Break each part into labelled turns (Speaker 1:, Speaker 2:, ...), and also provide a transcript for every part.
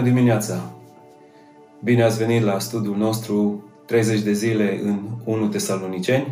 Speaker 1: Bună dimineața! Bine ați venit la studiul nostru 30 de zile în 1 Tesaloniceni.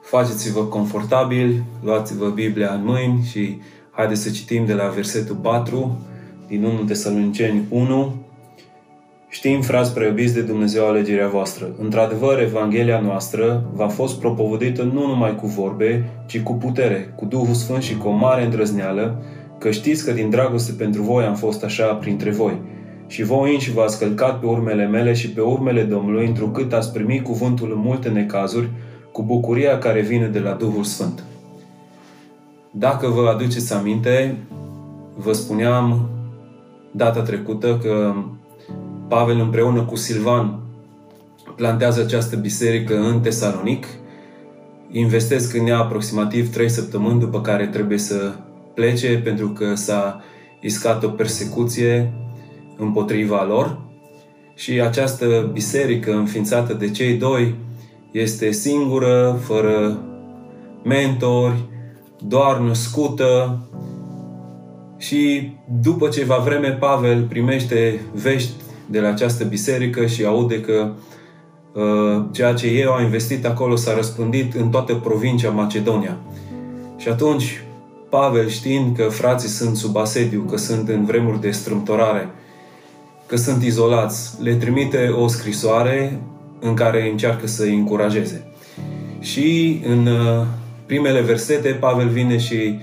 Speaker 1: Faceți-vă confortabil, luați-vă Biblia în mâini și haideți să citim de la versetul 4 din 1 Tesaloniceni 1. Știm, frați preobiți de Dumnezeu alegerea voastră. Într-adevăr, Evanghelia noastră v-a fost propovădită nu numai cu vorbe, ci cu putere, cu Duhul Sfânt și cu o mare îndrăzneală, că știți că din dragoste pentru voi am fost așa printre voi. Și voi înși v-ați călcat pe urmele mele și pe urmele Domnului, întrucât ați primit cuvântul în multe necazuri, cu bucuria care vine de la Duhul Sfânt. Dacă vă aduceți aminte, vă spuneam data trecută că Pavel împreună cu Silvan plantează această biserică în Tesalonic, investesc în ea aproximativ 3 săptămâni, după care trebuie să plece pentru că s-a iscat o persecuție împotriva lor. Și această biserică înființată de cei doi este singură, fără mentori, doar născută. Și după ceva vreme, Pavel primește vești de la această biserică și aude că uh, ceea ce ei au investit acolo s-a răspândit în toată provincia Macedonia. Și atunci Pavel, știind că frații sunt sub asediu, că sunt în vremuri de strâmtorare, că sunt izolați, le trimite o scrisoare în care încearcă să îi încurajeze. Și în uh, primele versete, Pavel vine și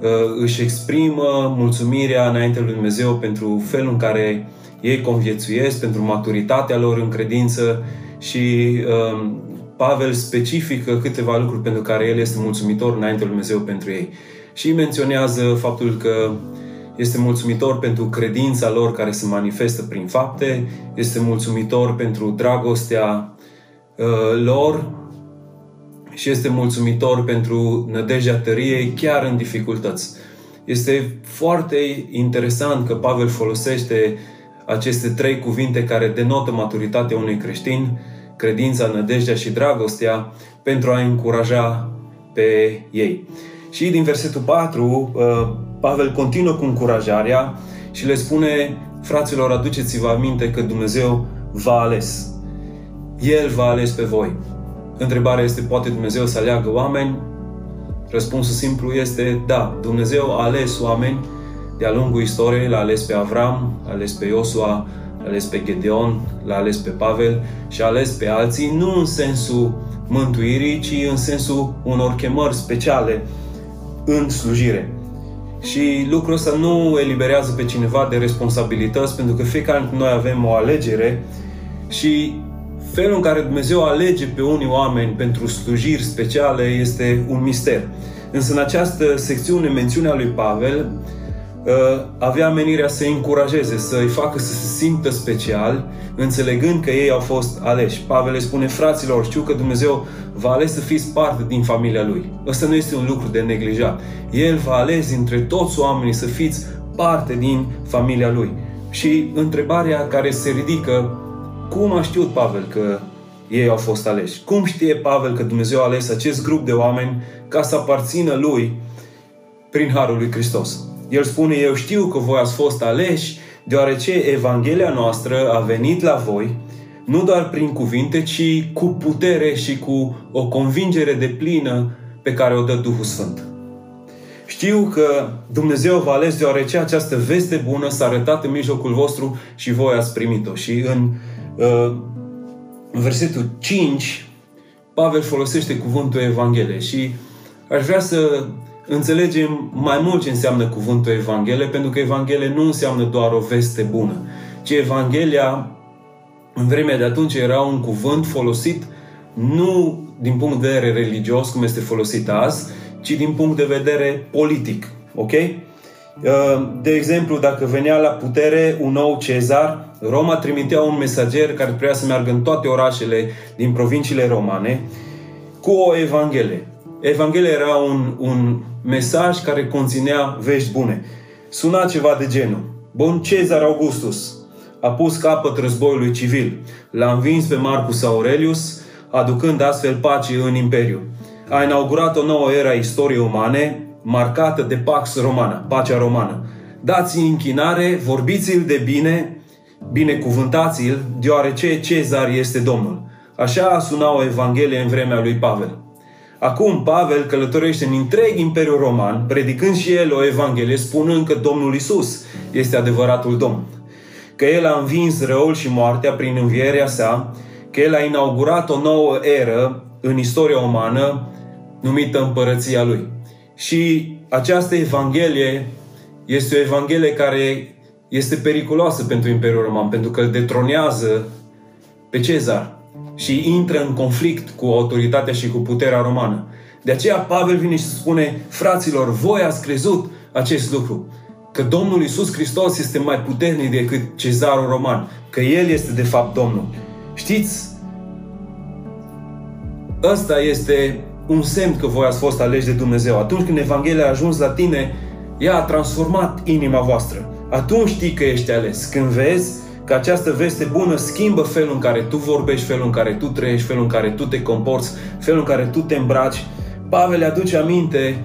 Speaker 1: uh, își exprimă mulțumirea înainte lui Dumnezeu pentru felul în care ei conviețuiesc, pentru maturitatea lor în credință și uh, Pavel specifică câteva lucruri pentru care el este mulțumitor înainte lui Dumnezeu pentru ei și menționează faptul că este mulțumitor pentru credința lor care se manifestă prin fapte, este mulțumitor pentru dragostea uh, lor și este mulțumitor pentru nădejdea tăriei chiar în dificultăți. Este foarte interesant că Pavel folosește aceste trei cuvinte care denotă maturitatea unui creștin, credința, nădejdea și dragostea, pentru a încuraja pe ei. Și din versetul 4, uh, Pavel continuă cu încurajarea și le spune, fraților, aduceți-vă aminte că Dumnezeu v-a ales. El v-a ales pe voi. Întrebarea este, poate Dumnezeu să aleagă oameni? Răspunsul simplu este, da, Dumnezeu a ales oameni de-a lungul istoriei, l-a ales pe Avram, l-a ales pe Iosua, l-a ales pe Gedeon, l-a ales pe Pavel și a ales pe alții, nu în sensul mântuirii, ci în sensul unor chemări speciale în slujire. Și lucrul ăsta nu eliberează pe cineva de responsabilități, pentru că fiecare dintre noi avem o alegere și felul în care Dumnezeu alege pe unii oameni pentru slujiri speciale este un mister. Însă în această secțiune, mențiunea lui Pavel, Uh, avea menirea să-i încurajeze, să-i facă să se simtă special, înțelegând că ei au fost aleși. Pavel le spune, fraților, știu că Dumnezeu va ales să fiți parte din familia Lui. Ăsta nu este un lucru de neglijat. El va ales între toți oamenii să fiți parte din familia Lui. Și întrebarea care se ridică, cum a știut Pavel că ei au fost aleși? Cum știe Pavel că Dumnezeu a ales acest grup de oameni ca să aparțină Lui prin Harul lui Hristos? El spune, eu știu că voi ați fost aleși, deoarece Evanghelia noastră a venit la voi, nu doar prin cuvinte, ci cu putere și cu o convingere de plină pe care o dă Duhul Sfânt. Știu că Dumnezeu v-a ales deoarece această veste bună s-a arătat în mijlocul vostru și voi ați primit-o. Și în uh, versetul 5, Pavel folosește cuvântul Evanghelie și aș vrea să înțelegem mai mult ce înseamnă cuvântul Evanghelie, pentru că Evanghelie nu înseamnă doar o veste bună, ci Evanghelia în vremea de atunci era un cuvânt folosit nu din punct de vedere religios, cum este folosit azi, ci din punct de vedere politic. Ok? Uh, de exemplu, dacă venea la putere un nou cezar, Roma trimitea un mesager care trebuia să meargă în toate orașele din provinciile romane cu o evanghelie. Evanghelia era un, un mesaj care conținea vești bune. Suna ceva de genul. Bun Cezar Augustus a pus capăt războiului civil. L-a învins pe Marcus Aurelius, aducând astfel pace în Imperiu. A inaugurat o nouă era a istoriei umane, marcată de Pax Romana, pacea romană. dați închinare, vorbiți-l de bine, binecuvântați-l, deoarece Cezar este Domnul. Așa suna o Evanghelie în vremea lui Pavel. Acum Pavel călătorește în întreg Imperiul Roman, predicând și el o Evanghelie, spunând că Domnul Isus este adevăratul Domn. Că el a învins răul și moartea prin învierea sa, că el a inaugurat o nouă eră în istoria umană numită Împărăția Lui. Și această Evanghelie este o Evanghelie care este periculoasă pentru Imperiul Roman, pentru că îl detronează pe Cezar și intră în conflict cu autoritatea și cu puterea romană. De aceea Pavel vine și spune, fraților, voi ați crezut acest lucru, că Domnul Isus Hristos este mai puternic decât cezarul roman, că El este de fapt Domnul. Știți, ăsta este un semn că voi ați fost aleși de Dumnezeu. Atunci când Evanghelia a ajuns la tine, ea a transformat inima voastră. Atunci știi că ești ales. Când vezi că această veste bună schimbă felul în care tu vorbești, felul în care tu trăiești, felul în care tu te comporți, felul în care tu te îmbraci. Pavel le aduce aminte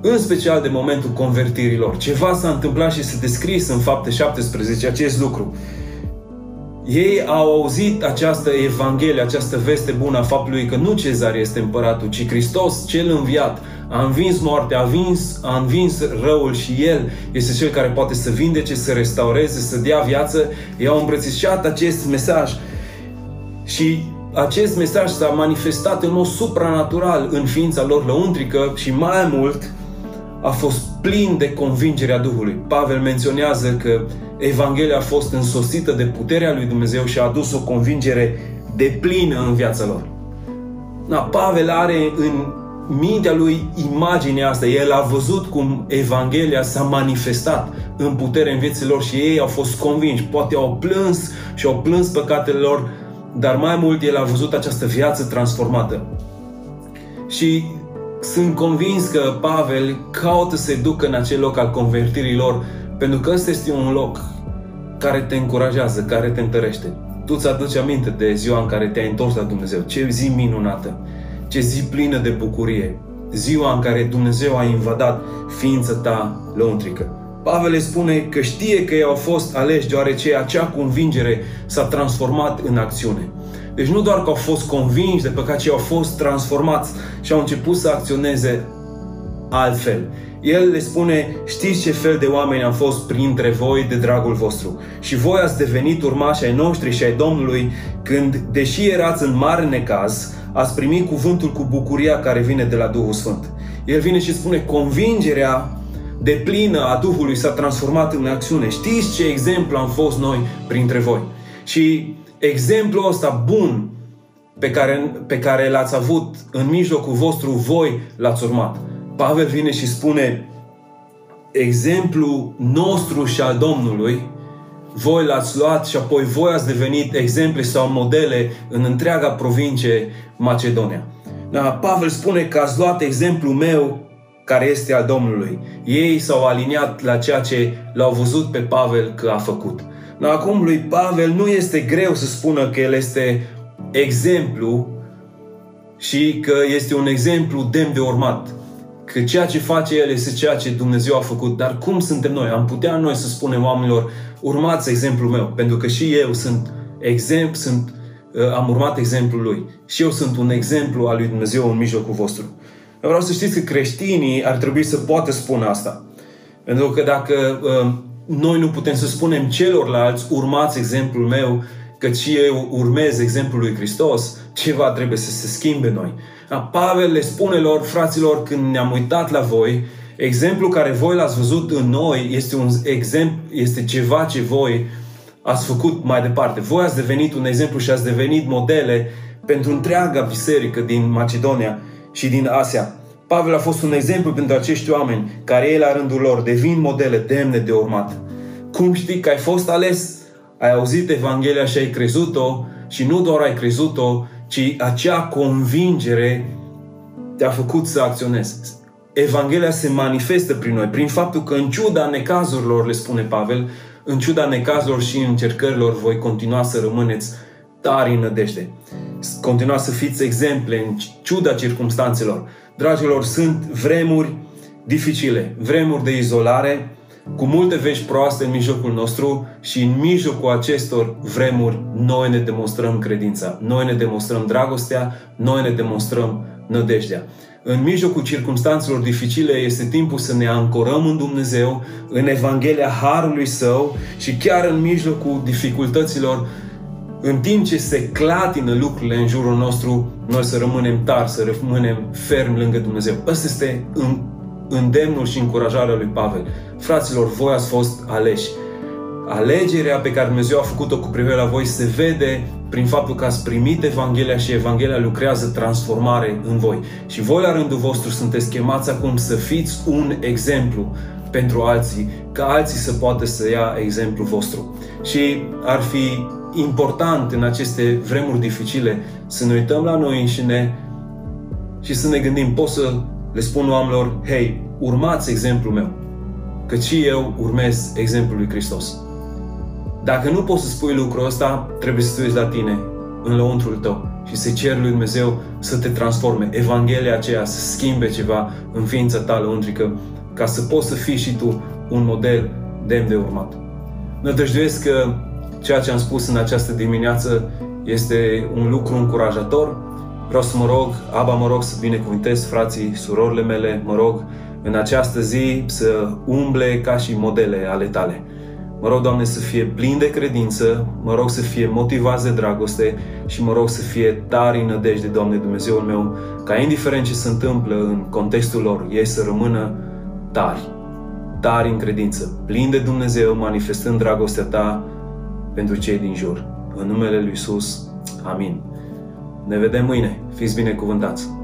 Speaker 1: în special de momentul convertirilor. Ceva s-a întâmplat și se descris în fapte 17 acest lucru. Ei au auzit această Evanghelie, această veste bună a faptului că nu Cezar este împăratul, ci Hristos, cel înviat, a învins moartea, a învins, a învins răul și El este Cel care poate să vindece, să restaureze, să dea viață. Ei au îmbrățișat acest mesaj și acest mesaj s-a manifestat în mod supranatural în ființa lor lăuntrică și mai mult a fost plin de convingerea Duhului. Pavel menționează că Evanghelia a fost însosită de puterea lui Dumnezeu și a adus o convingere de plină în viața lor. Na, Pavel are în mintea lui imaginea asta. El a văzut cum Evanghelia s-a manifestat în putere în viețile lor și ei au fost convinși. Poate au plâns și au plâns păcatele lor, dar mai mult el a văzut această viață transformată. Și sunt convins că Pavel caută să se ducă în acel loc al convertirii lor, pentru că ăsta este un loc care te încurajează, care te întărește. Tu ți aduci aminte de ziua în care te-ai întors la Dumnezeu. Ce zi minunată! Ce zi plină de bucurie! Ziua în care Dumnezeu a invadat ființa ta lăuntrică. Pavel le spune că știe că ei au fost aleși deoarece acea convingere s-a transformat în acțiune. Deci nu doar că au fost convinși de păcat, ci au fost transformați și au început să acționeze altfel. El le spune, știți ce fel de oameni am fost printre voi de dragul vostru. Și voi ați devenit urmași ai noștri și ai Domnului când, deși erați în mare necaz, ați primit cuvântul cu bucuria care vine de la Duhul Sfânt. El vine și spune, convingerea de plină a Duhului s-a transformat în acțiune. Știți ce exemplu am fost noi printre voi. Și exemplul ăsta bun pe care, pe care l-ați avut în mijlocul vostru, voi l-ați urmat. Pavel vine și spune exemplul nostru și al Domnului, voi l-ați luat și apoi voi ați devenit exemple sau modele în întreaga provincie Macedonia. Da, Pavel spune că ați luat exemplul meu care este al Domnului. Ei s-au aliniat la ceea ce l-au văzut pe Pavel că a făcut. Dar acum lui Pavel nu este greu să spună că el este exemplu și că este un exemplu demn de urmat. Că ceea ce face el este ceea ce Dumnezeu a făcut. Dar cum suntem noi? Am putea noi să spunem oamenilor, urmați exemplul meu, pentru că și eu sunt exemplu, sunt, uh, am urmat exemplul lui. Și eu sunt un exemplu al lui Dumnezeu în mijlocul vostru. Eu vreau să știți că creștinii ar trebui să poată spune asta. Pentru că dacă uh, noi nu putem să spunem celorlalți, urmați exemplul meu, că și eu urmez exemplul lui Hristos, ceva trebuie să se schimbe noi. Pavel le spune lor, fraților, când ne-am uitat la voi, exemplul care voi l-ați văzut în noi este un exemplu, este ceva ce voi ați făcut mai departe. Voi ați devenit un exemplu și ați devenit modele pentru întreaga biserică din Macedonia și din Asia. Pavel a fost un exemplu pentru acești oameni care ei la rândul lor devin modele demne de urmat. Cum știi că ai fost ales? Ai auzit Evanghelia și ai crezut-o și nu doar ai crezut-o, ci acea convingere te-a făcut să acționezi. Evanghelia se manifestă prin noi, prin faptul că în ciuda necazurilor, le spune Pavel, în ciuda necazurilor și încercărilor, voi continua să rămâneți tari în nădejde. Continua să fiți exemple în ciuda circumstanțelor. Dragilor, sunt vremuri dificile, vremuri de izolare, cu multe vești proaste în mijlocul nostru și în mijlocul acestor vremuri noi ne demonstrăm credința, noi ne demonstrăm dragostea, noi ne demonstrăm nădejdea. În mijlocul circumstanțelor dificile este timpul să ne ancorăm în Dumnezeu, în Evanghelia Harului Său și chiar în mijlocul dificultăților, în timp ce se clatină lucrurile în jurul nostru, noi să rămânem tari, să rămânem fermi lângă Dumnezeu. Ăsta este îndemnul și încurajarea lui Pavel. Fraților, voi ați fost aleși. Alegerea pe care Dumnezeu a făcut-o cu privire la voi se vede prin faptul că ați primit Evanghelia și Evanghelia lucrează transformare în voi. Și voi la rândul vostru sunteți chemați acum să fiți un exemplu pentru alții, ca alții să poată să ia exemplu vostru. Și ar fi important în aceste vremuri dificile să ne uităm la noi înșine și să ne gândim, pot să le spun oamenilor, hei, urmați exemplul meu, că și eu urmez exemplul lui Hristos. Dacă nu poți să spui lucrul ăsta, trebuie să te uiți la tine, în lăuntrul tău și să ceri lui Dumnezeu să te transforme. Evanghelia aceea să schimbe ceva în ființa ta lăuntrică, ca să poți să fii și tu un model demn de urmat. Nădăjduiesc că ceea ce am spus în această dimineață este un lucru încurajator. Vreau să mă rog, Aba, mă rog să binecuvintez frații, surorile mele, mă rog în această zi să umble ca și modele ale tale. Mă rog, Doamne, să fie plin de credință, mă rog să fie motivați de dragoste și mă rog să fie tari în nădejde, Doamne Dumnezeul meu, ca indiferent ce se întâmplă în contextul lor, ei să rămână tari, tari în credință, plin de Dumnezeu, manifestând dragostea Ta pentru cei din jur. În numele Lui Isus, amin. Ne vedem mâine. Fiți binecuvântați!